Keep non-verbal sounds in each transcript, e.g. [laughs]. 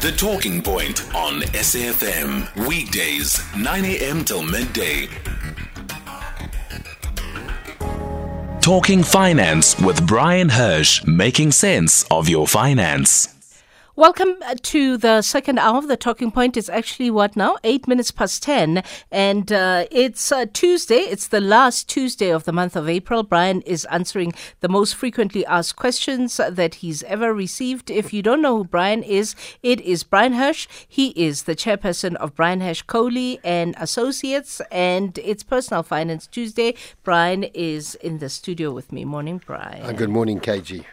The Talking Point on SAFM. Weekdays, 9 a.m. till midday. Talking Finance with Bryan Hirsch, making sense of your finance. Welcome uh, to the second hour of the talking point. It's actually what now? Eight minutes past 10. And uh, it's uh, Tuesday. It's the last Tuesday of the month of April. Bryan is answering the most frequently asked questions that he's ever received. If you don't know who Bryan is, it is Bryan Hirsch. He is the chairperson of Bryan Hirsch Colley and Associates. And it's Personal Finance Tuesday. Bryan is in the studio with me. Morning, Bryan. Uh, good morning, KG.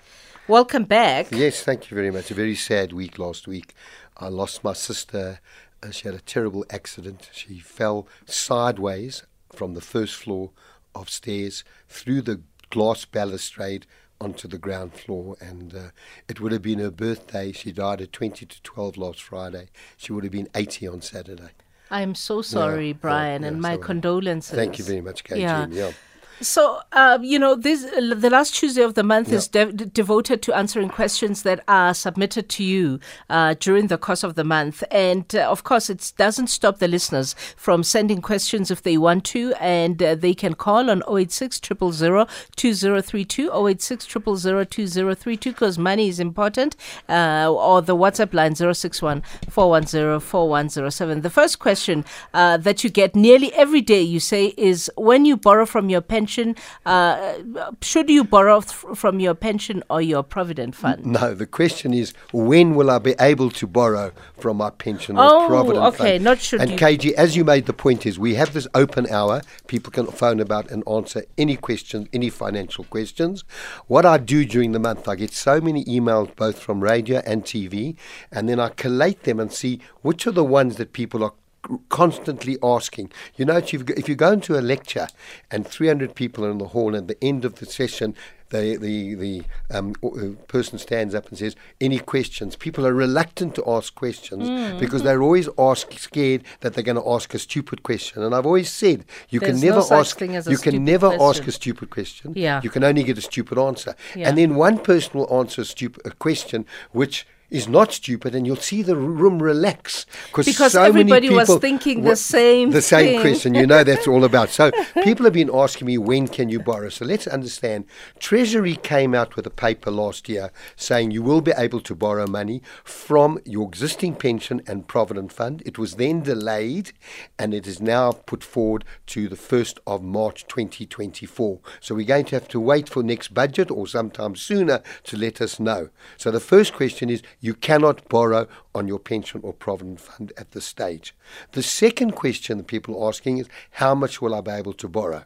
Welcome back. Yes, thank you very much. A very sad week last week. I lost my sister. Uh, she had a terrible accident. She fell sideways from the first floor of stairs through the glass balustrade onto the ground floor. And uh, it would have been her birthday. She died at 20 to 12 last Friday. She would have been 80 on Saturday. I'm so sorry, Yeah, Bryan, yeah, and my sorry. condolences. Thank you very much, KG. Yeah. Yeah. So, uh, you know, this uh, the last Tuesday of the month is de- devoted to answering questions that are submitted to you uh, during the course of the month. And uh, of course, it doesn't stop the listeners from sending questions if they want to. And uh, they can call on 086 000 2032, 086 000 2032, because money is important, uh, or the WhatsApp line 061 410 4107. The first question uh, that you get nearly every day, you say, is when you borrow from your pension, uh, should you borrow from your pension or your provident fund? No, the question is when will I be able to borrow from my pension Oh, or provident okay, fund? Okay, not should And you- KG, as you made the point, is we have this open hour. People can phone about and answer any questions, any financial questions. What I do during the month, I get so many emails both from radio and TV, and then I collate them and see which are the ones that people are constantly asking. You know, if you if you go into a lecture and 300 people are in the hall, and at the end of the session, the the the um, uh, person stands up and says, "Any questions?" People are reluctant to ask questions Hmm. because they're always ask, scared that they're going to ask a stupid question. And I've always said, you There's can never such ask. you can stupid never ask question. a stupid question. Yeah. You can only get a stupid answer. Yeah. And then one person will answer a stupid a question which. Is not stupid, and you'll see the room relax Because so everybody many was people thinking the same the same thing. question. You know that's all about. So [laughs] people have been asking me when can you borrow. So let's understand. Treasury came out with a paper last year saying you will be able to borrow money from your existing pension and provident fund. It was then delayed, and it is now put forward to the first of March 2024. So we're going to have to wait for next budget or sometime sooner to let us know. So the first question is you cannot borrow on your pension or provident fund at this stage. The second question that people are asking is how much will I be able to borrow?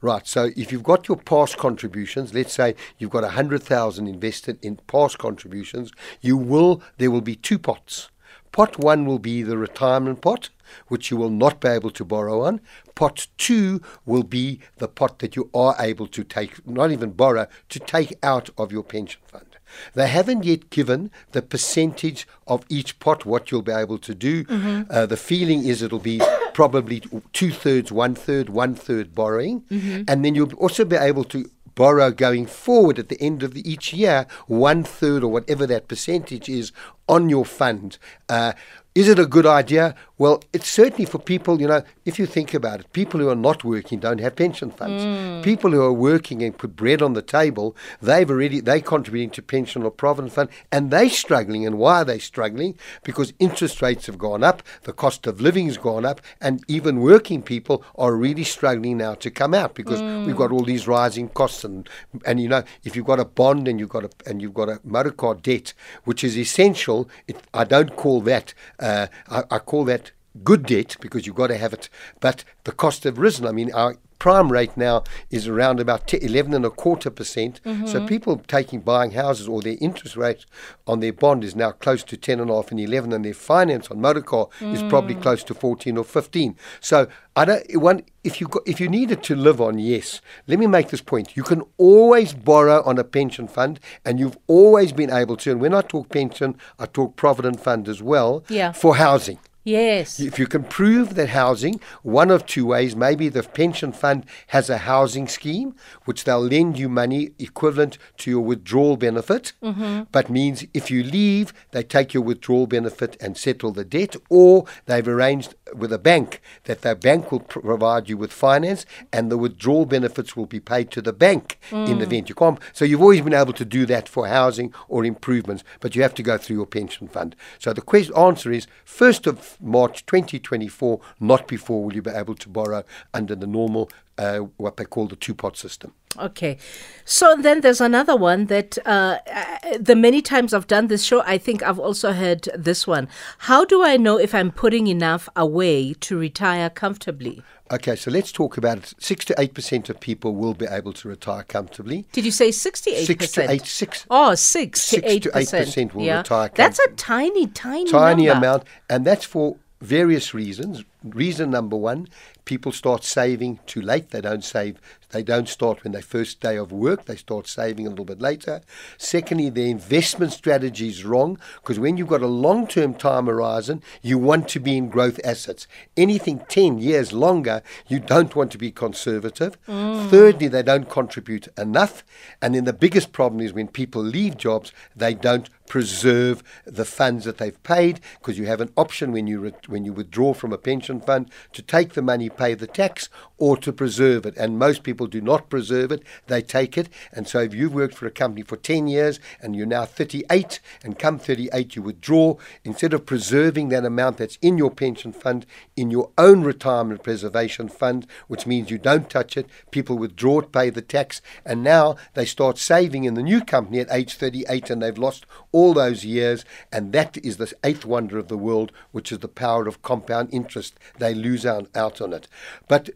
Right, so if you've got your past contributions, let's say you've got 100,000 invested in past contributions, you will there will be two pots. Pot 1 will be the retirement pot, which you will not be able to borrow on. Pot 2 will be the pot that you are able to take, not even borrow, to take out of your pension fund. They haven't yet given the percentage of each pot what you'll be able to do. Uh, the feeling is it'll be probably two thirds, one third, one third borrowing, and then you'll also be able to borrow going forward at the end of the, each year one third or whatever that percentage is on your fund. Uh, is it a good idea? Well, it's certainly for people, you know, if you think about it, people who are not working don't have pension funds. People who are working and put bread on the table, they've already, they're contributing to pension or provident fund and they're struggling. And why are they struggling? Because interest rates have gone up, the cost of living has gone up, and even working people are really struggling now to come out because we've got all these rising costs. And, and you know, if you've got a bond and you've got a, and you've got a motor car debt, which is essential, it, I don't call that, uh, I, I call that good debt because you've got to have it, but the cost have risen. I mean, our prime rate now is around about t- 11 and a quarter percent. Mm-hmm. So people taking buying houses or their interest rate on their bond is now close to 10 and a half and 11 and their finance on motor car is probably mm. close to 14 or 15. So I don't one if you got, if you needed to live on yes, let me make this point. You can always borrow on a pension fund and you've always been able to and when I talk pension, I talk provident fund as well Yeah. for housing. Yes. If you can prove that housing, one of two ways, maybe the pension fund has a housing scheme which they'll lend you money equivalent to your withdrawal benefit, mm-hmm. but means if you leave, they take your withdrawal benefit and settle the debt, or they've arranged with a bank that the bank will pr- provide you with finance and the withdrawal benefits will be paid to the bank in the mm. event you can't. So you've always been able to do that for housing or improvements, but you have to go through your pension fund. So the question, answer is 1st of March 2024, not before will you be able to borrow under the normal, uh, what they call the two pot system. Okay. So then there's another one that uh, uh, the many times I've done this show, I think I've also heard this one. How do I know if I'm putting enough away to retire comfortably? Okay, so let's talk about it. Six to eight percent of people will be able to retire comfortably. Did you say 68%? Six to eight, six Oh, six, Six to 8%. 8% will yeah. retire That's a tiny, tiny, tiny number. amount, and that's for various reasons. Reason number one: people start saving too late. They don't save. They don't start when they first day of work. They start saving a little bit later. Secondly, the investment strategy is wrong because when you've got a long-term time horizon, you want to be in growth assets. Anything ten years longer, you don't want to be conservative. Mm. Thirdly, they don't contribute enough, and then the biggest problem is when people leave jobs, they don't preserve the funds that they've paid because you have an option when you re- when you withdraw from a pension fund to take the money, pay the tax, or to preserve it. And most people do not preserve it; they take it. And so, if you've worked for a company for ten years and you're now 38, and come 38 you withdraw, instead of preserving that amount that's in your pension fund in your own retirement preservation fund, which means you don't touch it, people withdraw it, pay the tax, and now they start saving in the new company at age 38 and they've lost all those years. And that is the eighth wonder of the world, which is the power of compound interest. They lose out, out on it. But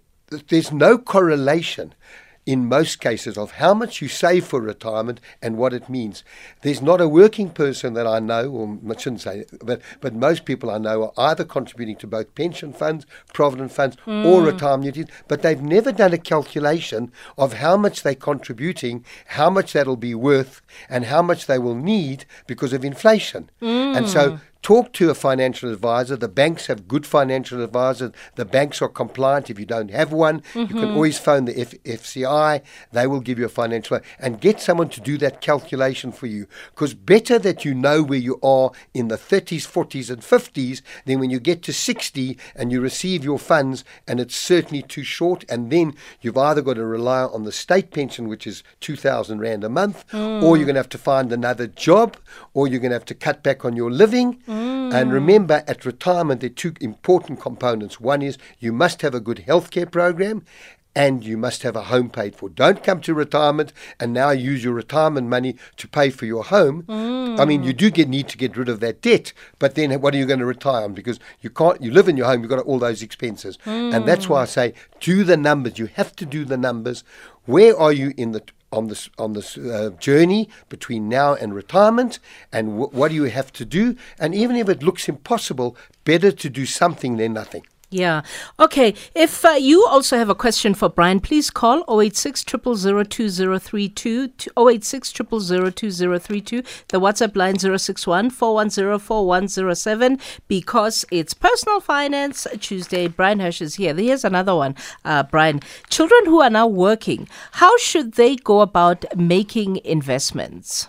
there's no correlation in most cases of how much you save for retirement and what it means. There's not a working person that I know, or I shouldn't say, but but most people I know are either contributing to both pension funds, provident funds, or hmm. retirement units, but they've never done a calculation of how much they're contributing, how much that'll be worth, and how much they will need because of inflation. And so hmm. Talk to a financial advisor. The banks have good financial advisors. The banks are compliant. If you don't have one, you can mm-hmm. always phone the F- FCI. They will give you a financial and get someone to do that calculation for you. Because better that you know where you are in the 30s, 40s, and 50s than when you get to 60 and you receive your funds and it's certainly too short. And then you've either got to rely on the state pension, which is 2,000 Rand a month, or you're mm. going to have to find another job, or you're going to have to cut back on your living. And mm. remember, at retirement, there are two important components. One is you must have a good healthcare program. And you must have a home paid for. Don't come to retirement and now use your retirement money to pay for your home. I mean, you mm. do get need to get rid of that debt, but then what are you going to retire on? Because you can't. You live in your home. You've got all those expenses, and that's why I mm. say do the numbers. You have to do the numbers. Where are you in the on this on this uh, journey between now and retirement, and wh- what do you have to do? And even if it looks impossible, better to do something than nothing. Yeah. Okay. If uh, you also have a question for Bryan, please call 086 2032 086 2032 The WhatsApp line 061 410 4107 because it's Personal Finance Tuesday. Bryan Hirsch is here. Here's another one, uh, Bryan. Children who are now working, how should they go about making investments?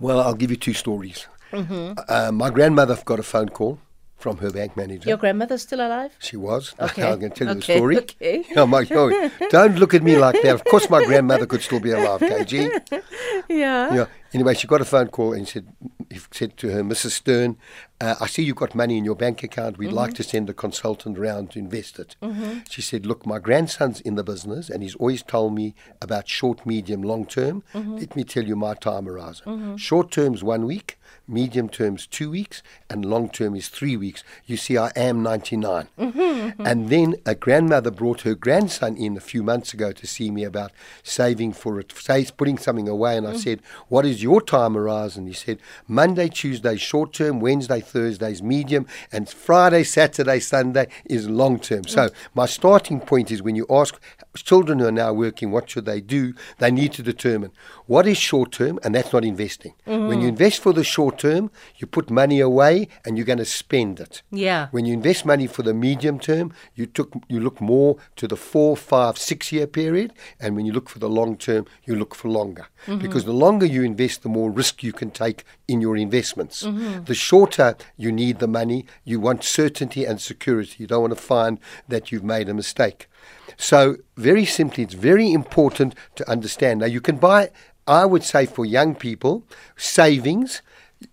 Well, I'll give you two stories. Uh, my grandmother got a phone call from her bank manager. Your grandmother's still alive? She was. [laughs] Okay. I'm going to tell you Okay, the story. okay. [laughs] Oh my God. Don't look at me like that. Of course, my grandmother could still be alive, KG. [laughs] Yeah. Yeah. Anyway, she got a phone call and said, he said to her, Mrs. Stern, uh, I see you've got money in your bank account. We'd like mm-hmm. to send a consultant around to invest it. Mm-hmm. She said, Look, my grandson's in the business and he's always told me about short, medium, long term. Mm-hmm. Let me tell you my time horizon. Short term's one week, medium term's two weeks, and long term is three weeks. You see, I am 99. And then a grandmother brought her grandson in a few months ago to see me about saving for it, say, putting something away. And I mm. said, What is your time horizon? He said, Monday, Tuesday, short term, Wednesday, Thursday is medium, and Friday, Saturday, Sunday is long term. So mm. my starting point is when you ask children who are now working what should they do, they need to determine what is short term, and that's not investing. Mm-hmm. When you invest for the short term, you put money away and you're going to spend it. Yeah. When you invest money for the medium term, you took you look more to the four, five, six year period, and when you look for the long term, you look for longer. Mm-hmm. Because the longer you invest, the more risk you can take in your investments. Mm-hmm. The shorter you need the money, you want certainty and security. You don't want to find that you've made a mistake. So, very simply, it's very important to understand. Now, you can buy, I would say, for young people, savings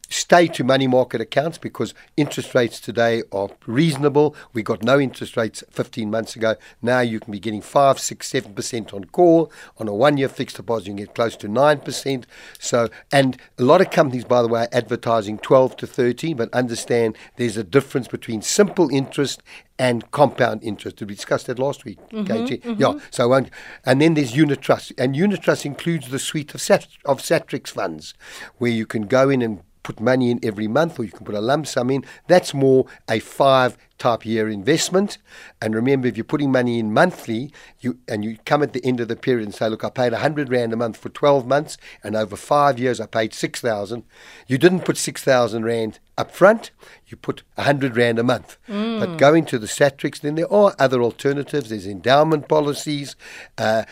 stay to money market accounts because interest rates today are reasonable. We got no interest rates 15 months ago. Now you can be getting 5, 6, 7% on call. On a one year fixed deposit, you can get close to 9%. So, and a lot of companies, by the way, are advertising 12 to 13, but understand there's a difference between simple interest and compound interest. We discuss that last week, mm-hmm, KG? Mm-hmm. Yeah. So, I won't, and then there's unit trust, and unit trust includes the suite of sat, of Satrix funds, where you can go in and put money in every month, or you can put a lump sum in. That's more a five type year investment. And remember, if you're putting money in monthly, you and you come at the end of the period and say, "Look, I paid 100 rand a month for 12 months, and over five years I paid 6,000." You didn't put 6,000 rand up front. You put 100 rand a month. But going to the Satrix, then there are other alternatives. There's endowment policies. Uh,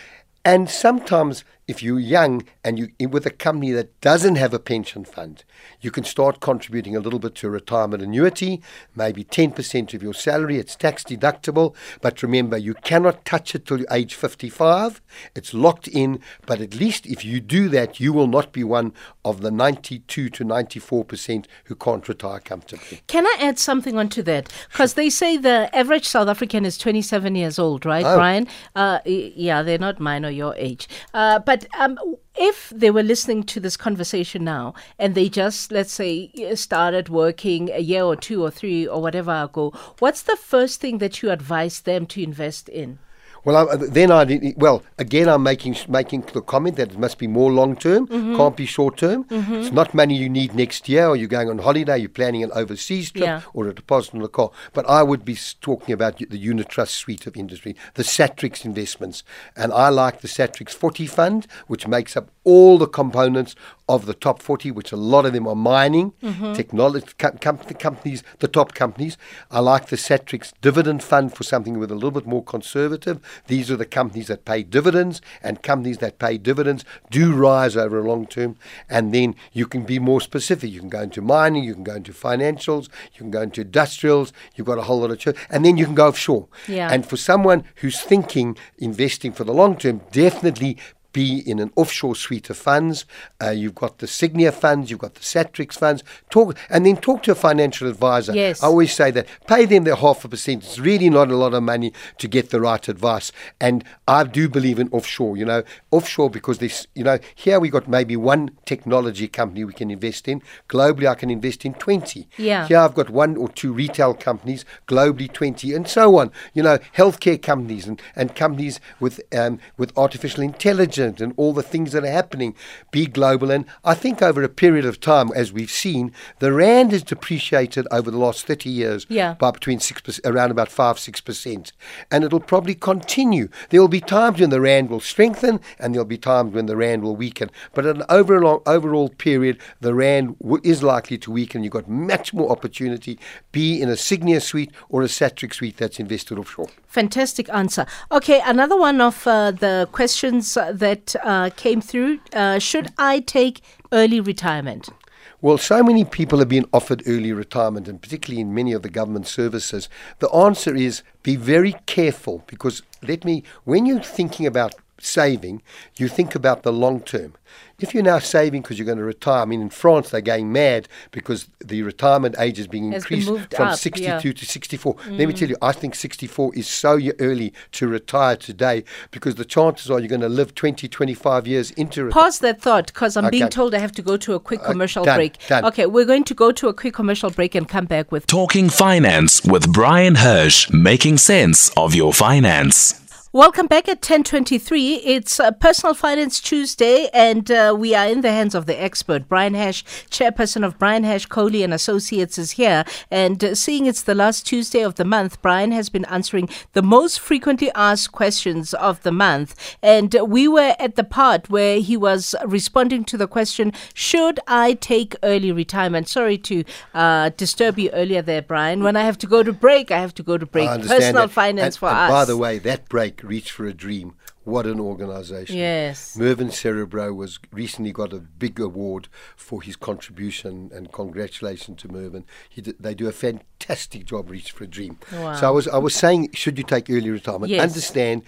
and sometimes, if you're young and you with a company that doesn't have a pension fund, you can start contributing a little bit to a retirement annuity, maybe 10% of your salary. It's tax deductible. But remember, you cannot touch it till age 55. It's locked in. But at least if you do that, you will not be one of the 92 to 94% who can't retire comfortably. Can I add something onto that? Because they say the average South African is 27 years old, right, Oh. Bryan? Uh, yeah, they're not mine or your age. Uh, but um, if they were listening to this conversation now and they just, let's say, started working a year or two or three or whatever ago, what's the first thing that you advise them to invest in? Well, I, then I did, well again I'm making making the comment that it must be more long term, Mm-hmm. can't be short term. It's not money you need next year, or you're going on holiday, you're planning an overseas trip, Yeah. or a deposit on a car. But I would be talking about the unit trust suite of industry, the Satrix investments, and I like the Satrix 40 fund, which makes up all the components of the top 40, which a lot of them are mining, mm-hmm. technology com- com- companies, the top companies. I like the Satrix dividend fund for something with a little bit more conservative. These are the companies that pay dividends, and companies that pay dividends do rise over a long term. And then you can be more specific. You can go into mining, you can go into financials, you can go into industrials. You've got a whole lot of, choice. and then you can go offshore. Yeah. And for someone who's thinking investing for the long term, definitely be in an offshore suite of funds. Uh, you've got the Sygnia funds, you've got the Satrix funds. Talk and then talk to a financial advisor. Yes. I always say that pay them their half a percent. It's really not a lot of money to get the right advice. And I do believe in offshore. You know, offshore because this. You know, here we got maybe one technology company we can invest in. Globally, I can invest in twenty. Yeah. Here I've got one or two retail companies, globally 20, and so on. You know, healthcare companies and, and companies with um, with artificial intelligence and all the things that are happening. Be global, and I think over a period of time, as we've seen, the rand has depreciated over the last 30 years Yeah. by between six around about five six percent, and it'll probably continue. There will be times when the rand will strengthen, and there'll be times when the rand will weaken. But at an overall overall period, the rand w- is likely to weaken. You've got much more opportunity. Be in a Sygnia suite or a Satrix suite that's invested offshore. Fantastic answer. Okay, another one of uh, the questions uh, that uh, came through uh, Should I take early retirement? Well, so many people have been offered early retirement, and particularly in many of the government services. The answer is be very careful because let me, when you're thinking about saving, you think about the long term. If you're now saving because you're going to retire, I mean, in France they're going mad because the retirement age is being increased from up, 62 yeah. to 64. Let me mm. tell you, I think 64 is so early to retire today because the chances are you're going to live 20, 25 years into retirement. Pause that thought because I'm being told I have to go to a quick uh, commercial done, break. done. Okay, we're going to go to a quick commercial break and come back with Talking Finance with Bryan Hirsch, making sense of your finance. Welcome back at 1023. It's uh, Personal Finance Tuesday, and uh, we are in the hands of the expert. Bryan Hirsch, chairperson of Bryan Hirsch, Colley and Associates is here. And uh, seeing it's the last Tuesday of the month, Bryan has been answering the most frequently asked questions of the month. And we were at the part where he was responding to the question, should I take early retirement? Sorry to uh, disturb you earlier there, Bryan. When I have to go to break, I have to go to break. Personal that. finance and, for and us. By the way, that break Reach for a Dream. What an organisation. Yes. Mervyn Cerebro was recently got a big award for his contribution and congratulations to Mervyn. Did, they do a fantastic job Reach for a Dream. Wow. So I was I was saying should you take early retirement? Yes. Understand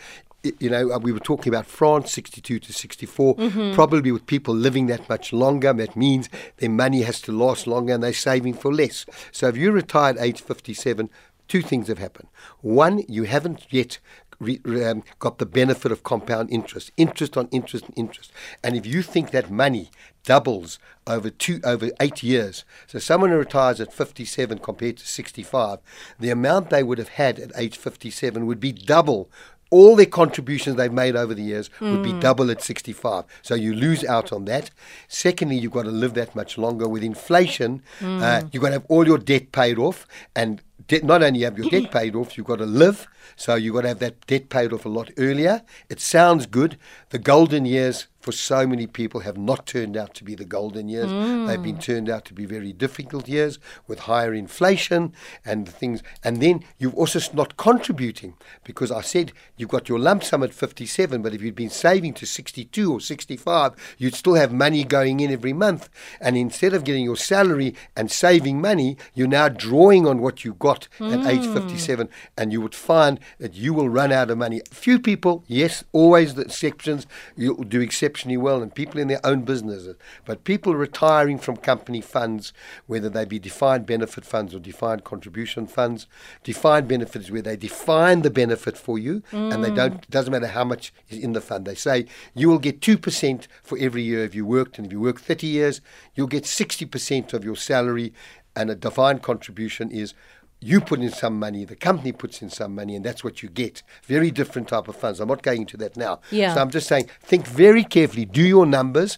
you know, uh, we were talking about France, 62 to 64, Mm-hmm. probably with people living that much longer. That means their money has to last longer and they're saving for less. So if you retired age 57, two things have happened. One, you haven't yet re, um, got the benefit of compound interest, interest on interest and interest. And if you think that money doubles over two over eight years, so someone who retires at 57 compared to 65, the amount they would have had at age 57 would be double all their contributions they've made over the years would be double at 65. So you lose out on that. Secondly, you've got to live that much longer. With inflation, uh, you've got to have all your debt paid off. And debt, not only have your debt mm-hmm. paid off, you've got to live. So you've got to have that debt paid off a lot earlier. It sounds good. The golden years for so many people have not turned out to be the golden years. They've been turned out to be very difficult years with higher inflation and things. And then you've also not contributing because I said you've got your lump sum at 57, but if you'd been saving to 62 or 65, you'd still have money going in every month. And instead of getting your salary and saving money, you're now drawing on what you got at age hmm. 57, and you would find that you will run out of money. Few people, yes, always the exceptions, you'll do exceptionally well, and people in their own businesses. But people retiring from company funds, whether they be defined benefit funds or defined contribution funds, defined benefits where they define the benefit for you, and they mm. don't. It doesn't matter how much is in the fund. They say you will get two percent for every year if you worked, and if you work thirty years, you'll get sixty percent of your salary. And a defined contribution is you put in some money, the company puts in some money, and that's what you get. Very different type of funds. I'm not going into that now. Yeah. So I'm just saying, think very carefully, do your numbers,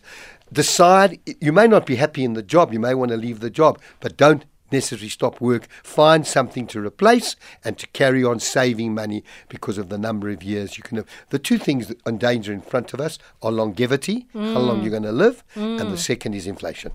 decide. You may not be happy in the job, you may want to leave the job, but don't necessarily stop work. Find something to replace and to carry on saving money because of the number of years you can have. The two things that are in danger in front of us are longevity, how long mm. you're going to live, and the mm. second is inflation.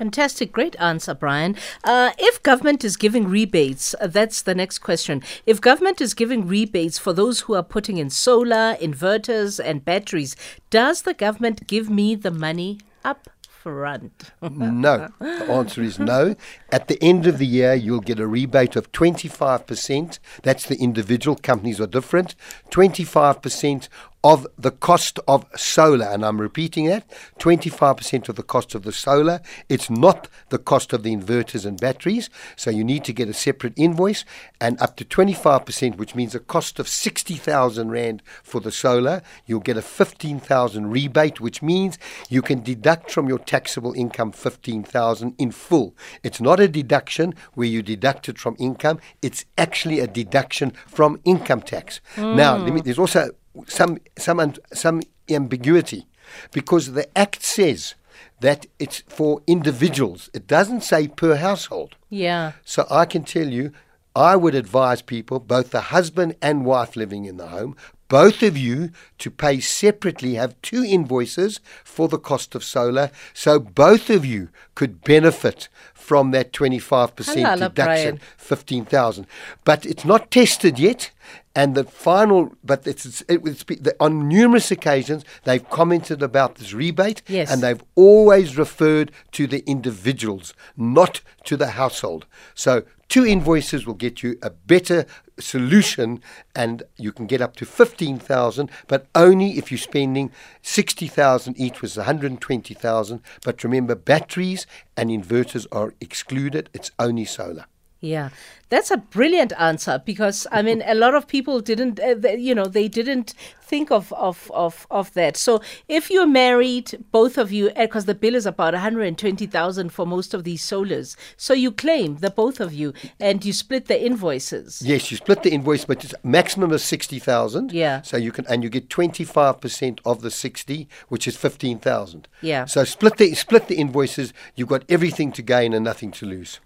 Fantastic, great answer, Bryan. Uh, if government is giving rebates, uh, that's the next question. If government is giving rebates for those who are putting in solar, inverters, and batteries, does the government give me the money up front? [laughs] No. The answer is no. At the end of the year, you'll get a rebate of 25%. That's the individual. Companies are different. 25% of the cost of solar. And I'm repeating that 25% of the cost of the solar. It's not the cost of the inverters and batteries. So you need to get a separate invoice and up to 25%, which means a cost of 60,000 Rand for the solar. You'll get a 15,000 rebate, which means you can deduct from your taxable income 15,000 in full. It's not a deduction where you deduct it from income. It's actually a deduction from income tax. Now, let me, there's also some some some ambiguity because the act says that it's for individuals. It doesn't say per household. Yeah. So I can tell you, I would advise people, both the husband and wife living in the home, both of you to pay separately, have two invoices for the cost of solar, so both of you could benefit from that 25% Halala, deduction, Bryan. 15,000. But it's not tested yet. And the final, but it's, it's, it, be- on numerous occasions they've commented about this rebate, Yes. and they've always referred to the individuals, not to the household. So two invoices will get you a better solution, and you can get up to fifteen thousand, but only if you're spending sixty thousand each, was one hundred twenty thousand. But remember, batteries and inverters are excluded. It's only solar. Yeah, that's a brilliant answer because I mean a lot of people didn't, uh, they, you know, they didn't think of of of of that. So if you're married, both of you, because the bill is about 120,000 for most of these solars, so you claim the both of you, and you split the invoices. Yes, you split the invoice, but it's maximum of sixty thousand. Yeah. So you can and you get twenty five percent of the sixty, which is fifteen thousand. Yeah. So split the split the invoices. You've got everything to gain and nothing to lose.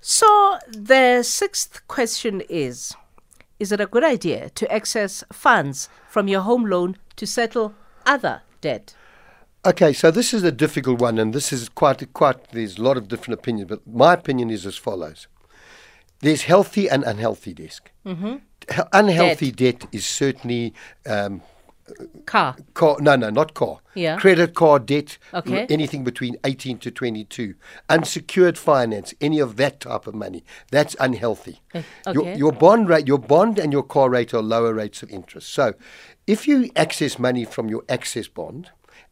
So the sixth question is: Is it a good idea to access funds from your home loan to settle other debt? Okay, so this is a difficult one, and this is quite quite. There's a lot of different opinions, but my opinion is as follows: There's healthy and unhealthy desk. Mm-hmm. Unhealthy debt. is certainly um, Car. car. No, no, not car. Yeah. Credit card debt. Okay. Anything between 18 to 22. Unsecured finance. Any of that type of money. That's unhealthy. Eh, Your, okay. your bond rate, your bond and your car rate are lower rates of interest. So, if you access money from your access bond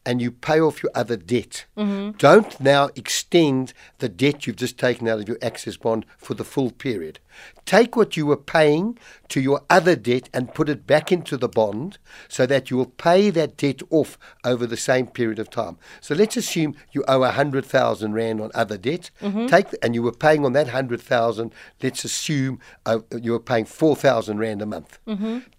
and you pay off your other debt, Mm-hmm. don't now extend the debt you've just taken out of your access bond for the full period. Take what you were paying to your other debt and put it back into the bond so that you will pay that debt off over the same period of time. So let's assume you owe 100,000 Rand on other debt. Take the, and you were paying on that 100,000, let's assume uh, you were paying 4,000 Rand a month.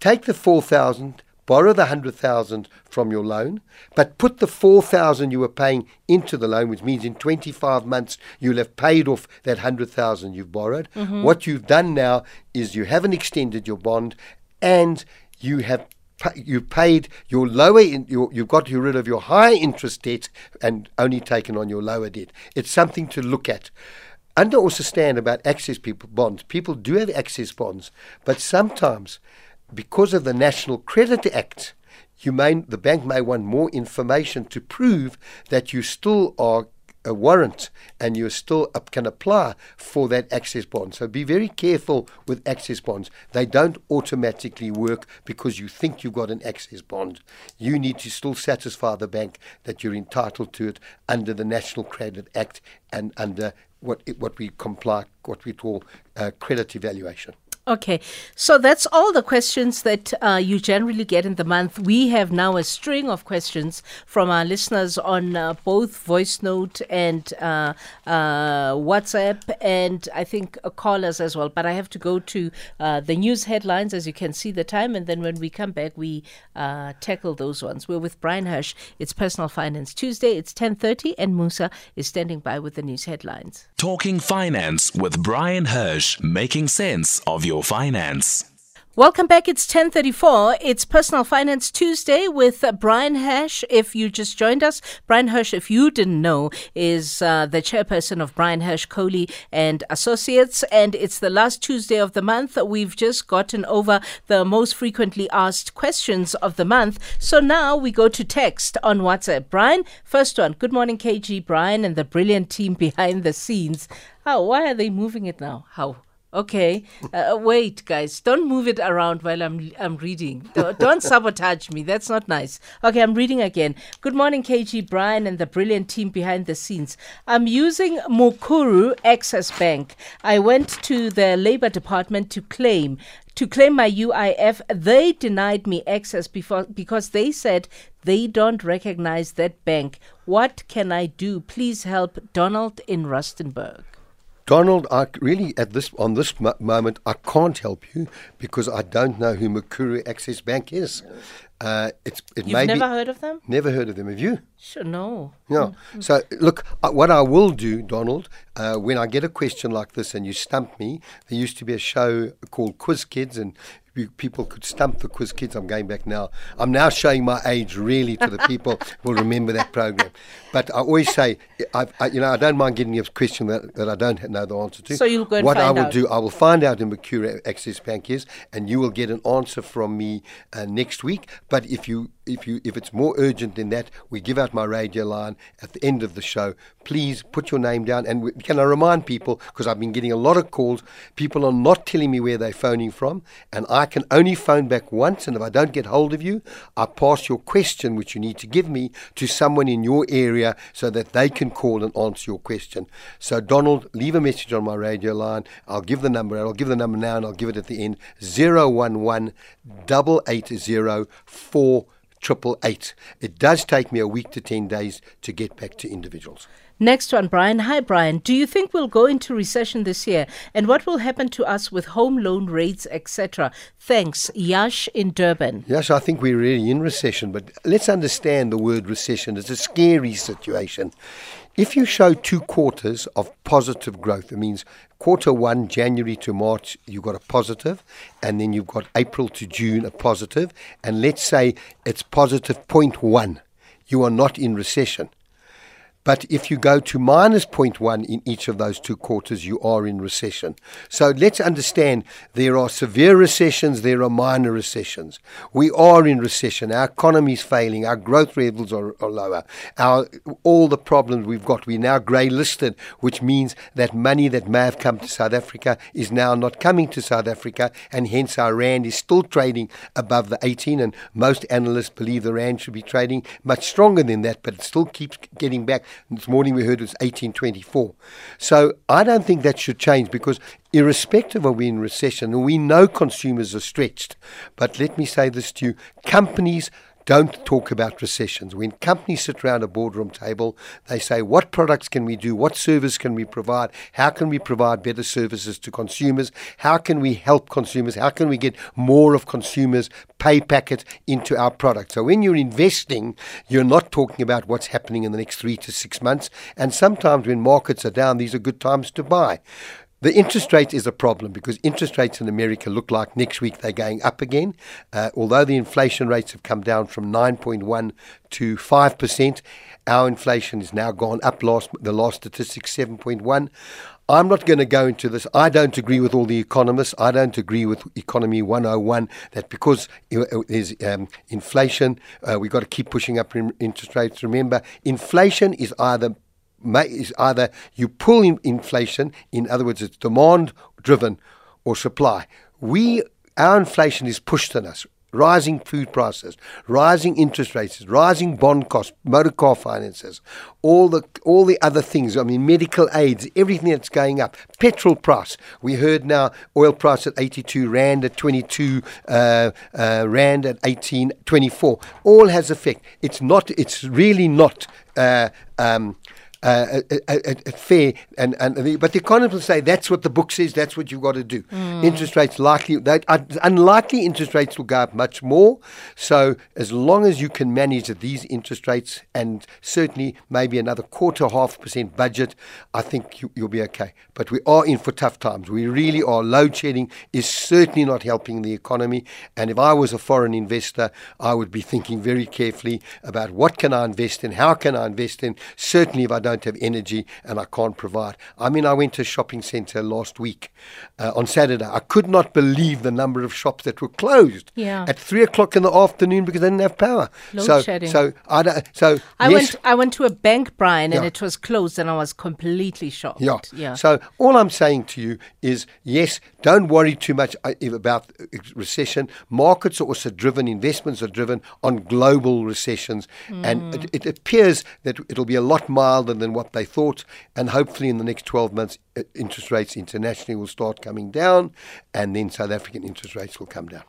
Take the 4,000 borrow the 100,000 from your loan, but put the 4,000 you were paying into the loan, which means in 25 months you'll have paid off that 100,000 you've borrowed. Mm-hmm. What you've done now is you haven't extended your bond and you have you paid your lower in, your, you've got rid of your higher interest debt and only taken on your lower debt. It's something to look at. Under also stand about access people bonds. People do have access bonds, but sometimes because of the National Credit Act, you may the bank may want more information to prove that you still are a warrant and you still up, can apply for that access bond. So be very careful with access bonds. They don't automatically work because you think you've got an access bond. You need to still satisfy the bank that you're entitled to it under the National Credit Act and under what what we comply what we call uh, credit evaluation. Okay, so that's all the questions that uh, you generally get in the month. We have now a string of questions from our listeners on uh, both voice note and uh, uh, WhatsApp, and I think uh, callers as well. But I have to go to uh, the news headlines, as you can see the time, and then when we come back, we tackle those ones. We're with Bryan Hirsch. It's Personal Finance Tuesday. It's ten thirty, and Musa is standing by with the news headlines. Talking Finance with Bryan Hirsch, making sense of your finance. Welcome back. It's 1034. It's Personal Finance Tuesday with Bryan Hirsch. If you just joined us, Bryan Hirsch, if you didn't know, is uh, the chairperson of Bryan Hirsch Colley and Associates. And it's the last Tuesday of the month. We've just gotten over the most frequently asked questions of the month. So now we go to text on WhatsApp. Bryan, first one. Good morning, KG, Bryan, and the brilliant team [laughs] behind the scenes. How? Why are they moving it now? How? Okay, uh, wait, guys, don't move it around while I'm I'm reading. Don't sabotage me. That's not nice. Okay, I'm reading again. Good morning, KG Bryan and the brilliant team behind the scenes. I'm using Mukuru Access Bank. I went to the Labor Department to claim to claim my UIF. They denied me access before because they said they don't recognize that bank. What can I do? Please help Donald in Rustenburg. Donald, I really at this on this mo- moment I can't help you because I don't know who Mukuru Access Bank is. Uh, it's it You've may never be, heard of them? never heard of them. Have you? Sure, no. Yeah. So look, uh, what I will do, Donald, uh, when I get a question like this and you stump me, there used to be a show called Quiz Kids, and you, people could stump the Quiz Kids. I'm going back now. I'm now showing my age really to the people [laughs] who will remember that program. But I always say, I, I, you know, I don't mind getting a question that, that I don't know the answer to. So you'll go and what I will out. do, I will find out who Mukuru Access Bank is, and you will get an answer from me uh, next week. But if you if you if it's more urgent than that, we give out my radio line at the end of the show. Please put your name down. And we, can I remind people because I've been getting a lot of calls. People are not telling me where they're phoning from, and I can only phone back once. And if I don't get hold of you, I pass your question, which you need to give me, to someone in your area so that they can call and answer your question. So Donald, leave a message on my radio line. I'll give the number. I'll give the number now, and I'll give it at the end. Zero one one double eight zero four triple eight. It does take me a week to ten days to get back to individuals. Next one, Bryan. Hi, Bryan. Do you think we'll go into recession this year? And what will happen to us with home loan rates, etc.? Thanks, Yash in Durban. Yes, I think we're really in recession, but let's understand the word recession. It's a scary situation. If you show two quarters of positive growth, it means quarter one, January to March, you've got a positive, and then you've got April to June, a positive, and let's say it's positive 0.1, you are not in recession. But if you go to minus 0.1 in each of those two quarters, you are in recession. So let's understand there are severe recessions, there are minor recessions. We are in recession. Our economy is failing. Our growth levels are, are lower. Our, all the problems we've got, we're now grey listed, which means that money that may have come to South Africa is now not coming to South Africa, and hence our Rand is still trading above the 18. And most analysts believe the Rand should be trading much stronger than that, but it still keeps getting back this morning we heard it was 1824. So I don't think that should change because irrespective of we in recession, we know consumers are stretched. But let me say this to you, companies don't talk about recessions. When companies sit around a boardroom table, they say, What products can we do? What service can we provide? How can we provide better services to consumers? How can we help consumers? How can we get more of consumers' pay packet into our product? So when you're investing, you're not talking about what's happening in the next three to six months. And sometimes when markets are down, these are good times to buy. The interest rate is a problem because interest rates in America look like next week they're going up again. Uh, although the inflation rates have come down from 9.1 to 5%, our inflation has now gone up. Last the last statistics 7.1. I'm not going to go into this. I don't agree with all the economists. I don't agree with Economy 101 that because there's um, inflation, uh, we've got to keep pushing up interest rates. Remember, inflation is either is either you pull in inflation, in other words, it's demand driven or supply. We our inflation is pushed on us. Rising food prices, rising interest rates, rising bond costs, motor car finances, all the all the other things. I mean, medical aids, everything that's going up. Petrol price. We heard now oil price at 82 rand at 22 uh, uh, rand at 18 24. All has effect. It's not. It's really not. Uh, um, uh, fair. And, and the, but the economists say that's what the book says. That's what you've got to do. Mm. Interest rates likely, they, uh, unlikely interest rates will go up much more. So as long as you can manage at these interest rates and certainly maybe another quarter, half percent budget, I think you, you'll be okay. But we are in for tough times. We really are. Load shedding is certainly not helping the economy. And if I was a foreign investor, I would be thinking very carefully about what can I invest in, how can I invest in. Certainly, if I don't don't have energy and I can't provide. I mean, I went to a shopping centre last week uh, on Saturday. I could not believe the number of shops that were closed yeah. at three o'clock in the afternoon because they didn't have power. Load so, shedding. so I don't, so I yes, went. I went to a bank, Bryan, and Yeah. it was closed, and I was completely shocked. Yeah. yeah. So all I'm saying to you is, yes, don't worry too much uh, about uh, recession. Markets are also driven, investments are driven on global recessions, and it, it appears that it'll be a lot milder than what they thought. And hopefully, in the next 12 months, interest rates internationally will start coming down, and then South African interest rates will come down.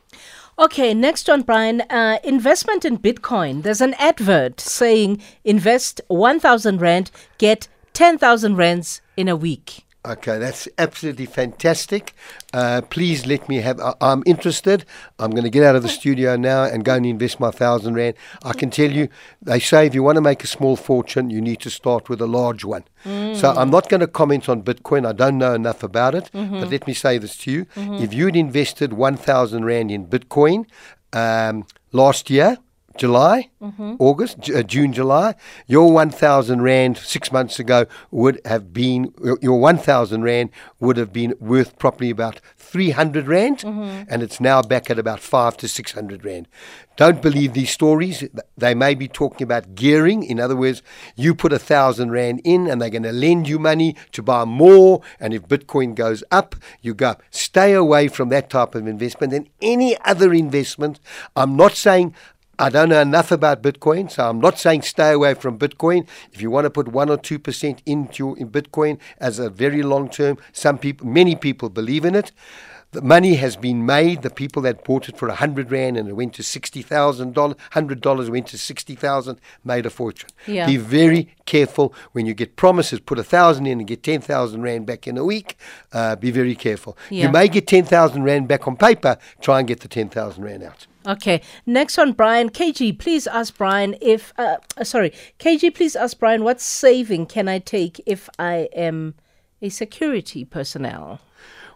Okay, next one, Bryan. Uh, investment in Bitcoin. There's an advert saying invest 1,000 Rand, get 10,000 Rands in a week. Okay, that's absolutely fantastic. Uh, please let me have. I, I'm interested. I'm going to get out of the studio now and go and invest my thousand rand. I can tell you, they say if you want to make a small fortune, you need to start with a large one. So I'm not going to comment on Bitcoin. I don't know enough about it. But let me say this to you: if you'd invested one thousand rand in Bitcoin um, last year, July, August, J- uh, June, July, your 1,000 Rand six months ago would have been, your- your 1,000 Rand would have been worth probably about 300 Rand, and it's now back at about five to 600 Rand. Don't believe these stories. They may be talking about gearing. In other words, you put a thousand Rand in and they're going to lend you money to buy more. And if Bitcoin goes up, you go up. Stay away from that type of investment and any other investment. I'm not saying I don't know enough about Bitcoin, so I'm not saying stay away from Bitcoin. If you want to put one or two percent into your, in Bitcoin as a very long term, some people, many people believe in it. The money has been made. The people that bought it for a hundred rand and it went to sixty thousand dollars, hundred dollars went to sixty thousand, made a fortune. Yeah. Be very careful when you get promises. Put a thousand in and get ten thousand rand back in a week. Uh, be very careful. Yeah. You may get ten thousand rand back on paper. Try and get the ten thousand rand out. Okay. Next one, Bryan. KG, please ask Bryan if, uh, uh, sorry, KG, please ask Bryan what saving can I take if I am a security personnel?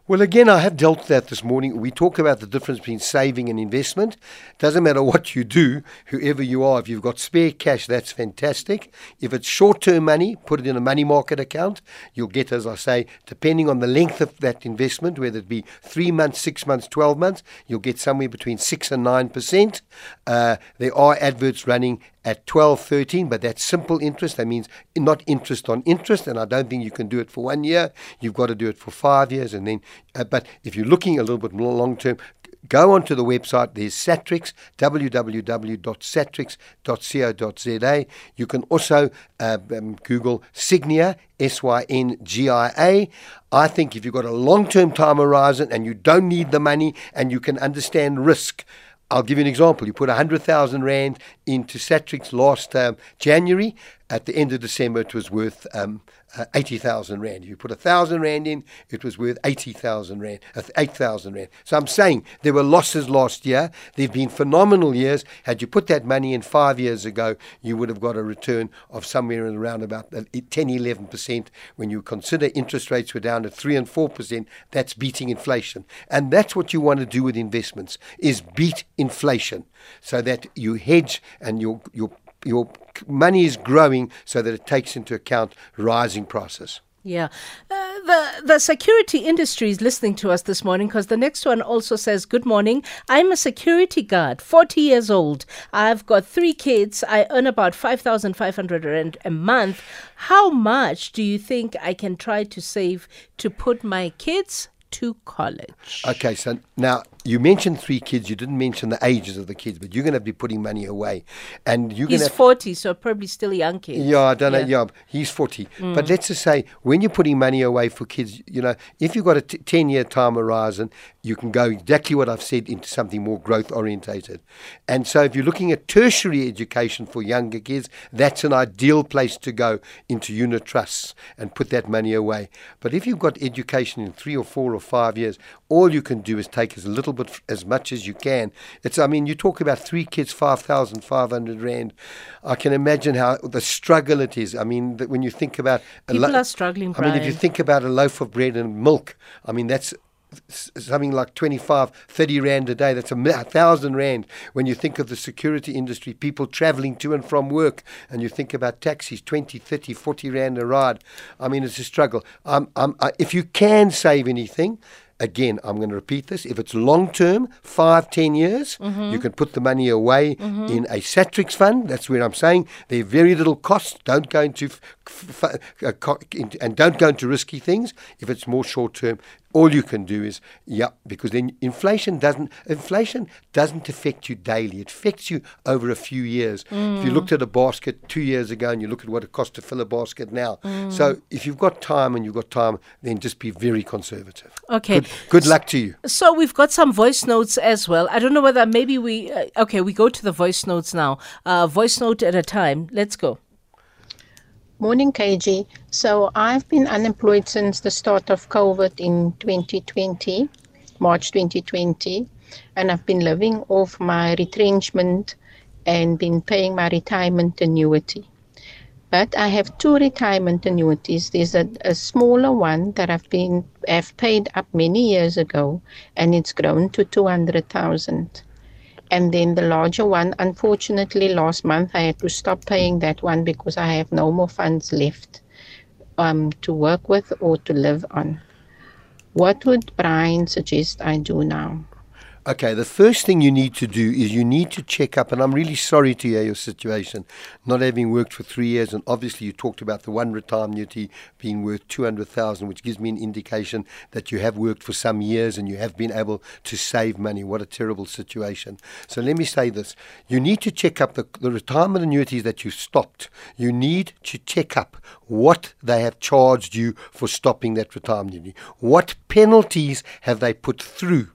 Well, again, I have dealt with that this morning. We talk about the difference between saving and investment. Doesn't matter what you do, whoever you are. If you've got spare cash, that's fantastic. If it's short-term money, put it in a money market account. You'll get, as I say, depending on the length of that investment, whether it be three months, six months, twelve months, you'll get somewhere between six and nine percent. Uh, there are adverts running at 12, 13, but that's simple interest. That means not interest on interest, and I don't think you can do it for one year. You've got to do it for five years, and then. Uh, but if you're looking a little bit more long term, go onto the website. There's Satrix, www.satrix.co.za. You can also uh, um, Google Sygnia, S Y N G I A. I think if you've got a long term time horizon and you don't need the money and you can understand risk. I'll give you an example. You put 100,000 Rand into Satrix last um, January. At the end of December, it was worth um, uh, 80,000 Rand. If you put 1,000 Rand in, it was worth 80,000 Rand, uh, 8,000 Rand. So I'm saying there were losses last year. There have been phenomenal years. Had you put that money in five years ago, you would have got a return of somewhere around about uh, 10, 11%. When you consider interest rates were down at 3 and 4%, that's beating inflation. And that's what you want to do with investments, is beat inflation so that you hedge and your, your your money is growing so that it takes into account rising prices. Yeah. Uh, the the security industry is listening to us this morning because the next one also says, Good morning. I'm a security guard, 40 years old. I've got three kids. I earn about 5,500 Rand a month. How much do you think I can try to save to put my kids to college? Okay, so now you mentioned three kids. You didn't mention the ages of the kids, but you're going to be putting money away, and you're going He's 40, so probably still a young kid. Yeah, I don't know. Yeah. Yeah, he's 40. Mm. But let's just say when you're putting money away for kids, you know, if you've got a t- 10 year time horizon, you can go exactly what I've said into something more growth orientated. And so if you're looking at tertiary education for younger kids, that's an ideal place to go into unit trusts and put that money away. But if you've got education in three or four or five years, all you can do is take as little bit as much as you can. It's I mean, you talk about three kids, five thousand five hundred rand. I can imagine how the struggle it is. I mean, that when you think about a People are struggling, I mean, if you think about a loaf of bread and milk, I mean that's something like 25, 30 rand a day. That's a, a thousand rand. When you think of the security industry, people traveling to and from work, and you think about taxis, 20, 30, 40 rand a ride. I mean, it's a struggle. Um, um, I, if you can save anything, Again, I'm going to repeat this. If it's long term, five, ten years, you can put the money away in a Satrix fund. That's where I'm saying there are very little costs. Don't go into f- f- f- uh, co- into- and don't go into risky things. If it's more short term, all you can do is yeah, because then inflation doesn't inflation doesn't affect you daily. It affects you over a few years. If you looked at a basket two years ago and you look at what it costs to fill a basket now, so if you've got time and you've got time, then just be very conservative. Okay. Good, good luck to you. So we've got some voice notes as well. I don't know whether maybe we. Uh, okay, we go to the voice notes now. Uh, voice note at a time. Let's go. Morning, KG. So I've been unemployed since the start of COVID in 2020, March 2020, and I've been living off my retrenchment and been paying my retirement annuity. But I have two retirement annuities. There's a, a smaller one that I've been have paid up many years ago, and it's grown to two hundred thousand. And then the larger one, unfortunately, last month I had to stop paying that one because I have no more funds left um, to work with or to live on. What would Bryan suggest I do now? Okay, the first thing you need to do is you need to check up, and I'm really sorry to hear your situation, not having worked for three years, and obviously you talked about the one retirement annuity being worth 200,000, which gives me an indication that you have worked for some years and you have been able to save money. What a terrible situation. So let me say this. You need to check up the, the retirement annuities that you stopped. You need to check up what they have charged you for stopping that retirement annuity. What penalties have they put through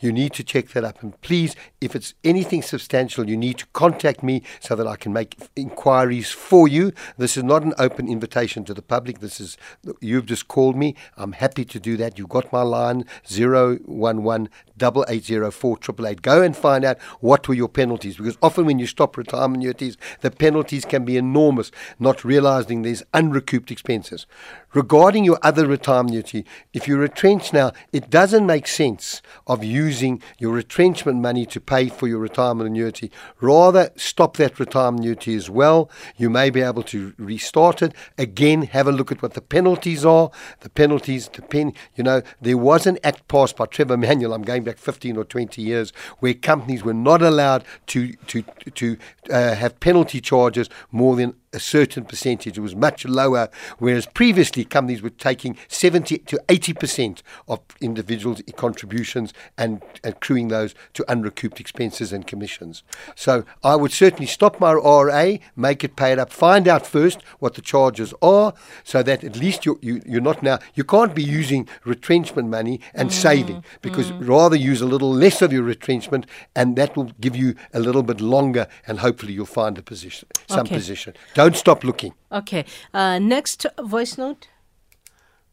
you need to check that up. And please, if it's anything substantial, you need to contact me so that I can make inquiries for you. This is not an open invitation to the public. This is, you've just called me. I'm happy to do that. You've got my line 011 8804 Go and find out what were your penalties because often when you stop retirement annuities, the penalties can be enormous, not realizing there's unrecouped expenses. Regarding your other retirement annuity, if you're retrenched now, it doesn't make sense of using your retrenchment money to pay for your retirement annuity. Rather, stop that retirement annuity as well. You may be able to restart it. Again, have a look at what the penalties are. The penalties depend, you know, there was an act passed by Trevor Manuel, I'm going back 15 or 20 years, where companies were not allowed to, to, to uh, have penalty charges more than a certain percentage. It was much lower, whereas previously companies were taking 70 to 80% of individuals' contributions and accruing those to unrecouped expenses and commissions. So I would certainly stop my RA, make it paid up, find out first what the charges are, so that at least you're, you, you are not now, you can't be using retrenchment money and mm, saving, because mm. rather use a little less of your retrenchment, and that will give you a little bit longer, and hopefully you'll find a position, some okay. position. Don't don't stop looking. Okay. Uh, next voice note.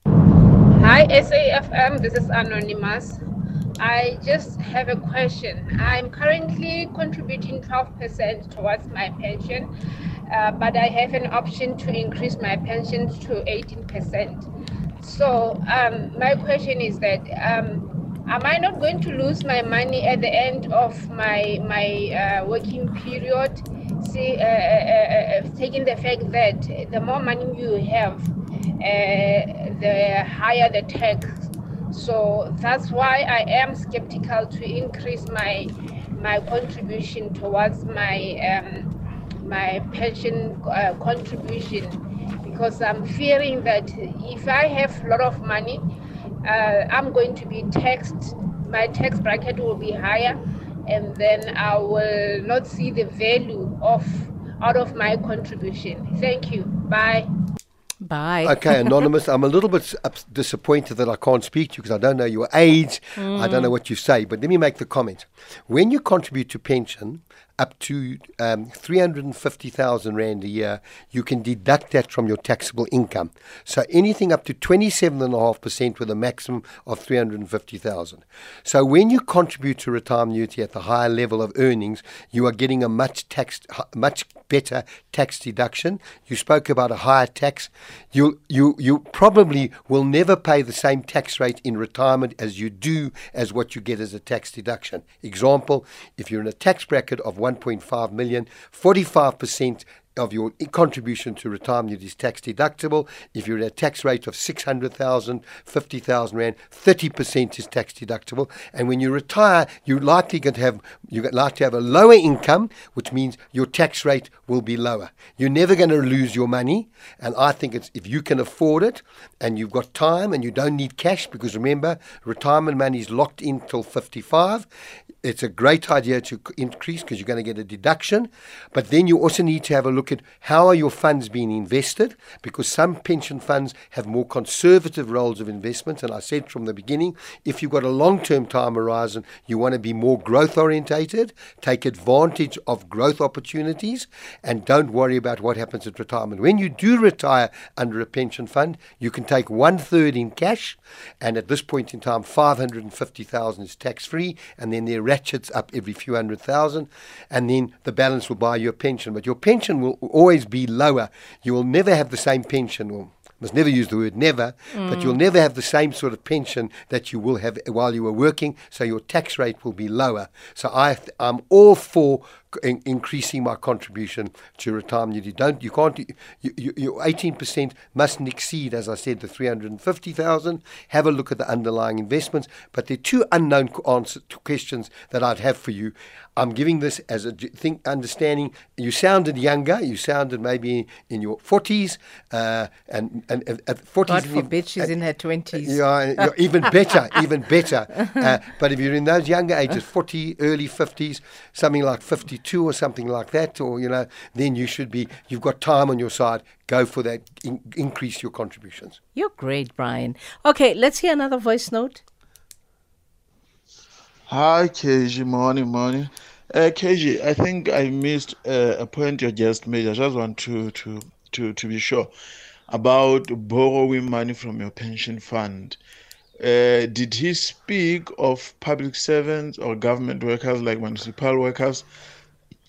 Hi, SAFM. This is Anonymous. I just have a question. I'm currently contributing 12% towards my pension, uh, but I have an option to increase my pension to 18%. So, um, my question is that um, am I not going to lose my money at the end of my, my uh, working period? see, uh, uh, uh, taking the fact that the more money you have, the higher the tax. So that's why I am skeptical to increase my my contribution towards my um, my pension uh, contribution because I'm fearing that if I have a lot of money, uh, I'm going to be taxed. My tax bracket will be higher, and then I will not see the value of out of my contribution. Thank you. Bye. Bye. Okay, [laughs] Anonymous, I'm a little bit disappointed that I can't speak to you because I don't know your age. Mm. I don't know what you say, but let me make the comment. When you contribute to pension, up to um, 350,000 Rand a year, you can deduct that from your taxable income. So anything up to 27.5% with a maximum of 350,000. So when you contribute to retirement annuity at the higher level of earnings, you are getting a much tax, much better tax deduction. You spoke about a higher tax. You, you, you probably will never pay the same tax rate in retirement as you do as what you get as a tax deduction. Example, if you're in a tax bracket of 1.5 million, 45% of your contribution to retirement is tax deductible. If you're at a tax rate of 600,000, 50,000 Rand, 30% is tax deductible. And when you retire, you're likely going to have, you're likely to have a lower income, which means your tax rate will be lower. You're never going to lose your money. And I think it's, if you can afford it and you've got time and you don't need cash, because remember, retirement money is locked in till 55. It's a great idea to increase because you're going to get a deduction. But then you also need to have a look look at how are your funds being invested because some pension funds have more conservative roles of investment. And I said from the beginning, if you've got a long term time horizon, you want to be more growth orientated, take advantage of growth opportunities, and don't worry about what happens at retirement. When you do retire under a pension fund, you can take one third in cash, and at this point in time, 550,000 is tax free, and then there ratchets up every few hundred thousand, and then the balance will buy you a pension. But your pension will will always be lower. You will never have the same pension. Well, must never use the word never, but you'll never have the same sort of pension that you will have while you were working, so your tax rate will be lower. So I, I'm all for in, increasing my contribution to retirement. You don't, you can't, you, you, your 18% mustn't exceed, as I said, the 350,000. Have a look at the underlying investments. But there are two unknown answers to questions that I'd have for you. I'm giving this as a think understanding. You sounded younger. You sounded maybe in your 40s, uh, and and at 40s. God forbid she's uh, in her 20s. Yeah, even better, [laughs] even better. Uh, but if you're in those younger ages, 40, early 50s, something like 52 or something like that, or you know, then you should be. You've got time on your side. Go for that. In, increase your contributions. You're great, Bryan. Okay, let's hear another voice note. Hi, KG. Morning, morning. Uh, KG, I think I missed uh, a point you just made. I just want to, to, to, to be sure about borrowing money from your pension fund. Uh, did he speak of public servants or government workers like municipal workers?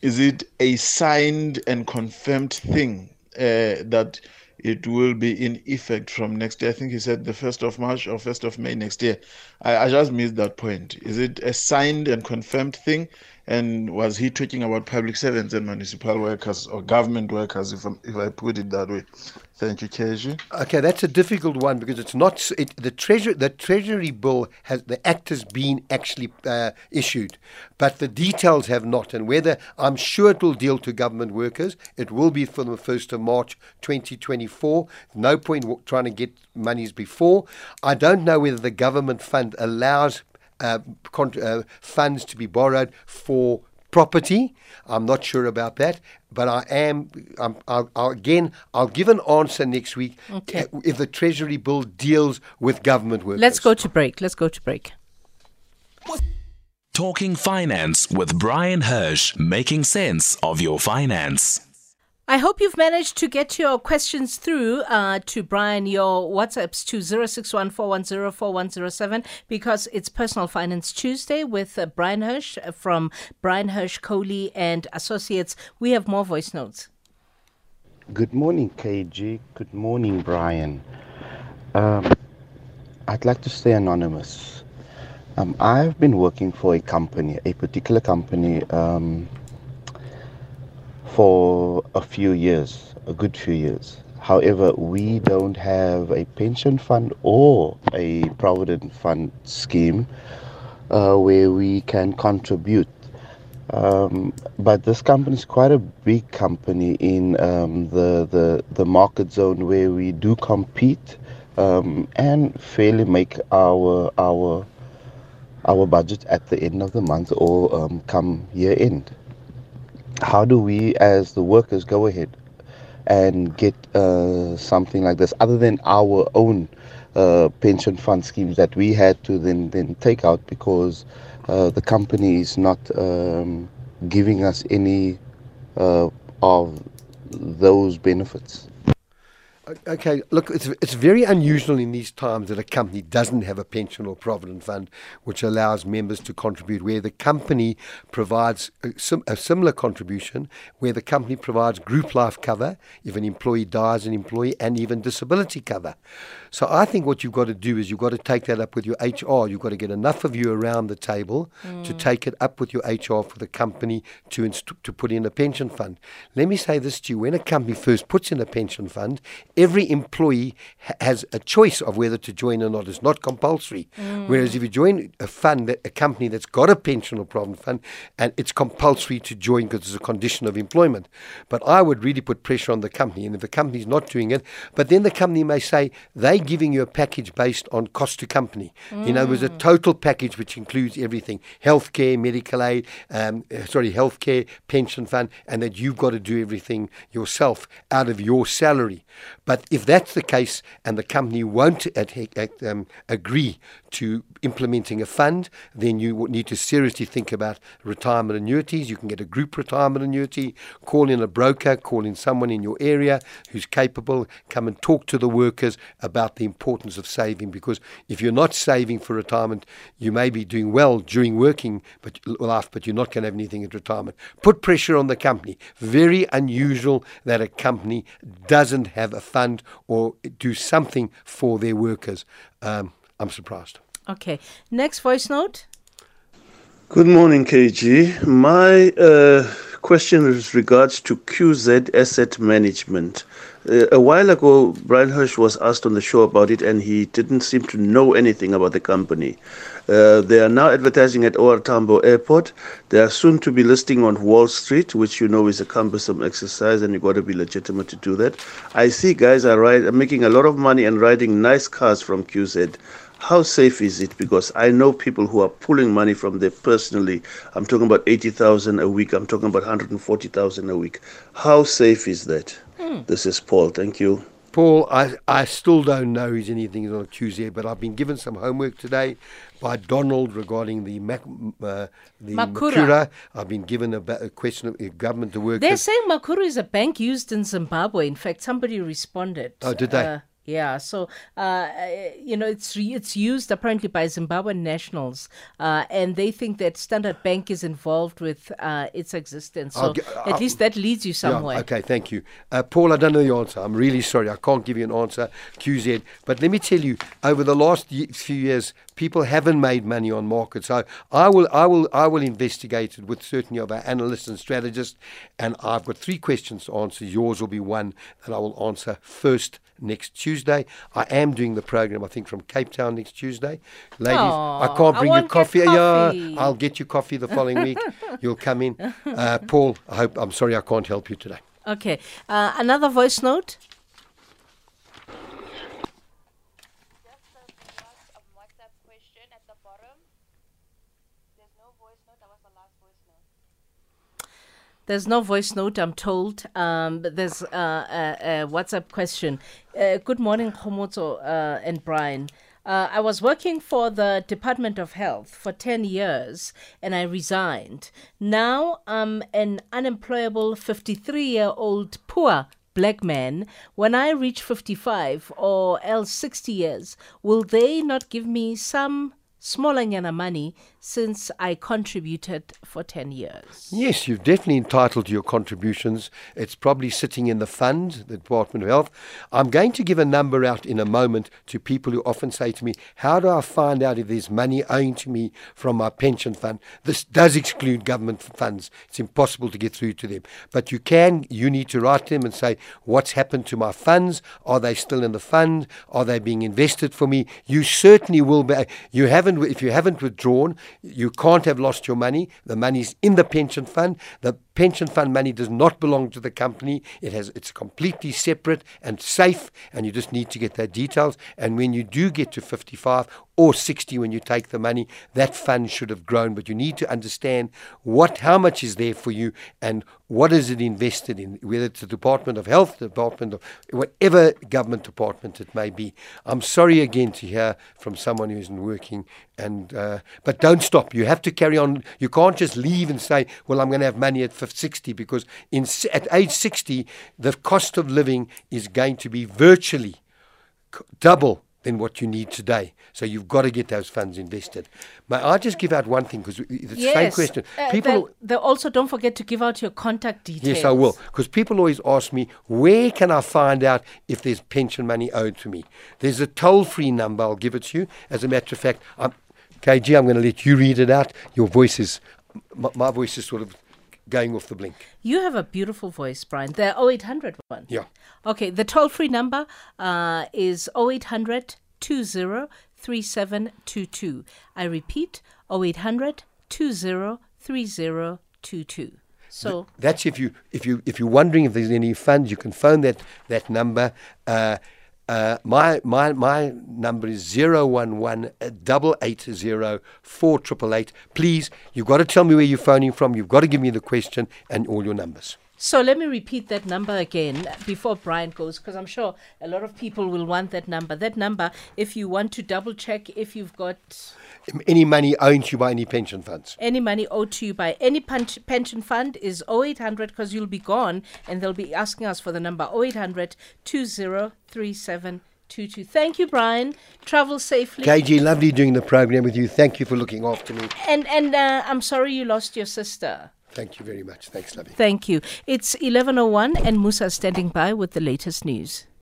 Is it a signed and confirmed thing uh, that it will be in effect from next year. I think he said the 1st of March or 1st of May next year. I, I just missed that point. Is it a signed and confirmed thing? And was he talking about public servants and municipal workers or government workers, if, i if I put it that way? Thank you, KG. Okay, that's a difficult one because it's not it, the treasury. The treasury bill has the act has been actually uh, issued, but the details have not. And whether I'm sure it will deal to government workers, it will be from the first of March 2024. No point trying to get monies before. I don't know whether the government fund allows uh, con- uh, funds to be borrowed for property. I'm not sure about that, but I am. I'm, I'll, I'll, again, I'll give an answer next week okay. if the Treasury bill deals with government workers. Let's go to break. Let's go to break. Talking finance with Bryan Hirsch, making sense of your finance. I hope you've managed to get your questions through uh, to Bryan, your WhatsApps to 0614104107 because it's Personal Finance Tuesday with uh, Bryan Hirsch from Bryan Hirsch Colley and Associates. We have more voice notes. Good morning, KG. Good morning, Bryan. Um, I'd like to stay anonymous. Um, I've been working for a company, a particular company. Um, for a few years, a good few years. However, we don't have a pension fund or a provident fund scheme uh, where we can contribute. Um, but this company is quite a big company in um, the, the the market zone where we do compete um, and fairly make our our our budget at the end of the month or um, come year end how do we as the workers go ahead and get uh, something like this other than our own uh, pension fund schemes that we had to then then take out because uh, the company is not um, giving us any uh, of those benefits. Okay, look, it's, it's very unusual in these times that a company doesn't have a pension or provident fund which allows members to contribute, where the company provides a, sim, a similar contribution, where the company provides group life cover if an employee dies, an employee, and even disability cover. So I think what you've got to do is you've got to take that up with your HR. You've got to get enough of you around the table mm. to take it up with your HR for the company to, inst- to put in a pension fund. Let me say this to you when a company first puts in a pension fund, every employee ha- has a choice of whether to join or not. It's not compulsory. Mm. Whereas if you join a fund, that, a company that's got a pension or provident fund, and it's compulsory to join because it's a condition of employment. But I would really put pressure on the company, and if the company's not doing it, but then the company may say they're giving you a package based on cost to company. Mm. You know, there's a total package which includes everything: healthcare, medical aid, um, uh, sorry, healthcare, pension fund, and that you've got to do everything yourself out of your salary. But if that's the case and the company won't um, agree to implementing a fund, then you need to seriously think about retirement annuities. You can get a group retirement annuity, call in a broker, call in someone in your area who's capable, come and talk to the workers about the importance of saving because if you're not saving for retirement, you may be doing well during working but life, but you're not going to have anything at retirement. Put pressure on the company. Very unusual that a company doesn't have a fund or do something for their workers. Um, I'm surprised. Okay. Next voice note. Good morning, KG. My uh, question is regards to QZ Asset Management. Uh, a while ago, Bryan Hirsch was asked on the show about it, and he didn't seem to know anything about the company. Uh, they are now advertising at OR Tambo Airport. They are soon to be listing on Wall Street, which you know is a cumbersome exercise, and you've got to be legitimate to do that. I see guys are, ride, are making a lot of money and riding nice cars from QZ how safe is it? Because I know people who are pulling money from there personally. I'm talking about 80,000 a week. I'm talking about 140,000 a week. How safe is that? Hmm. This is Paul. Thank you. Paul, I, I still don't know he's anything on Tuesday, but I've been given some homework today by Donald regarding the Mac, uh, the Mukuru. Mukuru. I've been given a, a question of government to work. They're saying Mukuru is a bank used in Zimbabwe. In fact, somebody responded. Oh, did they? Uh, yeah, so uh, you know it's re- it's used apparently by Zimbabwean nationals, uh, and they think that Standard Bank is involved with uh, its existence. So Get, at least that leads you somewhere. Yeah, okay, thank you, uh, Paul. I don't know the answer. I'm really sorry. I can't give you an answer, QZ. But let me tell you, over the last few years, people haven't made money on markets. So I will, I will, I will investigate it with certainty of our analysts and strategists. And I've got three questions to answer. Yours will be one that I will answer first next Tuesday. I am doing the program, I think, from Cape Town next Tuesday. Ladies, Aww, I can't bring I you coffee. coffee. Yeah, I'll get you coffee the following week. [laughs] You'll come in. Uh, Paul, I hope, I'm sorry I can't help you today. Okay, uh, another voice note. There's no voice note, I'm told. Um, there's uh, a, a, WhatsApp question. Uh, good morning, Homoto uh, and Bryan. Uh, I was working for the Department of Health for 10 years and I resigned. Now I'm an unemployable 53 year old poor black man. When I reach 55 or else 60 years, will they not give me some smaller money since I contributed for 10 years. Yes, you're definitely entitled to your contributions. It's probably sitting in the fund, the Department of Health. I'm going to give a number out in a moment to people who often say to me, How do I find out if there's money owing to me from my pension fund? This does exclude government funds. It's impossible to get through to them. But you can, you need to write them and say, What's happened to my funds? Are they still in the fund? Are they being invested for me? You certainly will be. You haven't, if you haven't withdrawn, you can't have lost your money. The money's in the pension fund. The pension fund money does not belong to the company. It has it's completely separate and safe, and you just need to get their details. And when you do get to 55 or 60 when you take the money, that fund should have grown. But you need to understand what how much is there for you and what is it invested in, whether it's the Department of Health, the Department of whatever government department it may be. I'm sorry again to hear from someone who isn't working, and uh, but don't stop. You have to carry on. You can't just leave and say, "Well, I'm going to have money at 60," because in at age 60, the cost of living is going to be virtually double than what you need today. So you've got to get those funds invested. May I just give out one thing because it's the yes. same question. People, uh, they, also don't forget to give out your contact details. Yes, I will. Because people always ask me, where can I find out if there's pension money owed to me? There's a toll-free number. I'll give it to you. As a matter of fact, I'm, KG, I'm going to let you read it out. Your voice is, my, my voice is sort of going off the blink. You have a beautiful voice, Bryan. The 0800 one. Yeah. Okay, the toll free number uh, is 0800 20 3722. I repeat 0800 20 3022. So that's if you if you if you're wondering if there's any funds, you can phone that that number. Uh, uh, my my my number is zero one one double eight zero four triple eight. Please, you've got to tell me where you're phoning from. You've got to give me the question and all your numbers. So let me repeat that number again before Bryan goes, because I'm sure a lot of people will want that number. That number, if you want to double check if you've got any money owed to you by any pension funds. Any money owed to you by any pension fund is 0800 because you'll be gone and they'll be asking us for the number 0800 2037 22. Thank you, Bryan. Travel safely. KG, lovely doing the program with you. Thank you for looking after me. And and uh, I'm sorry you lost your sister. Thank you very much. Thanks, lovely. Thank you. It's 11:01 and Musa standing by with the latest news.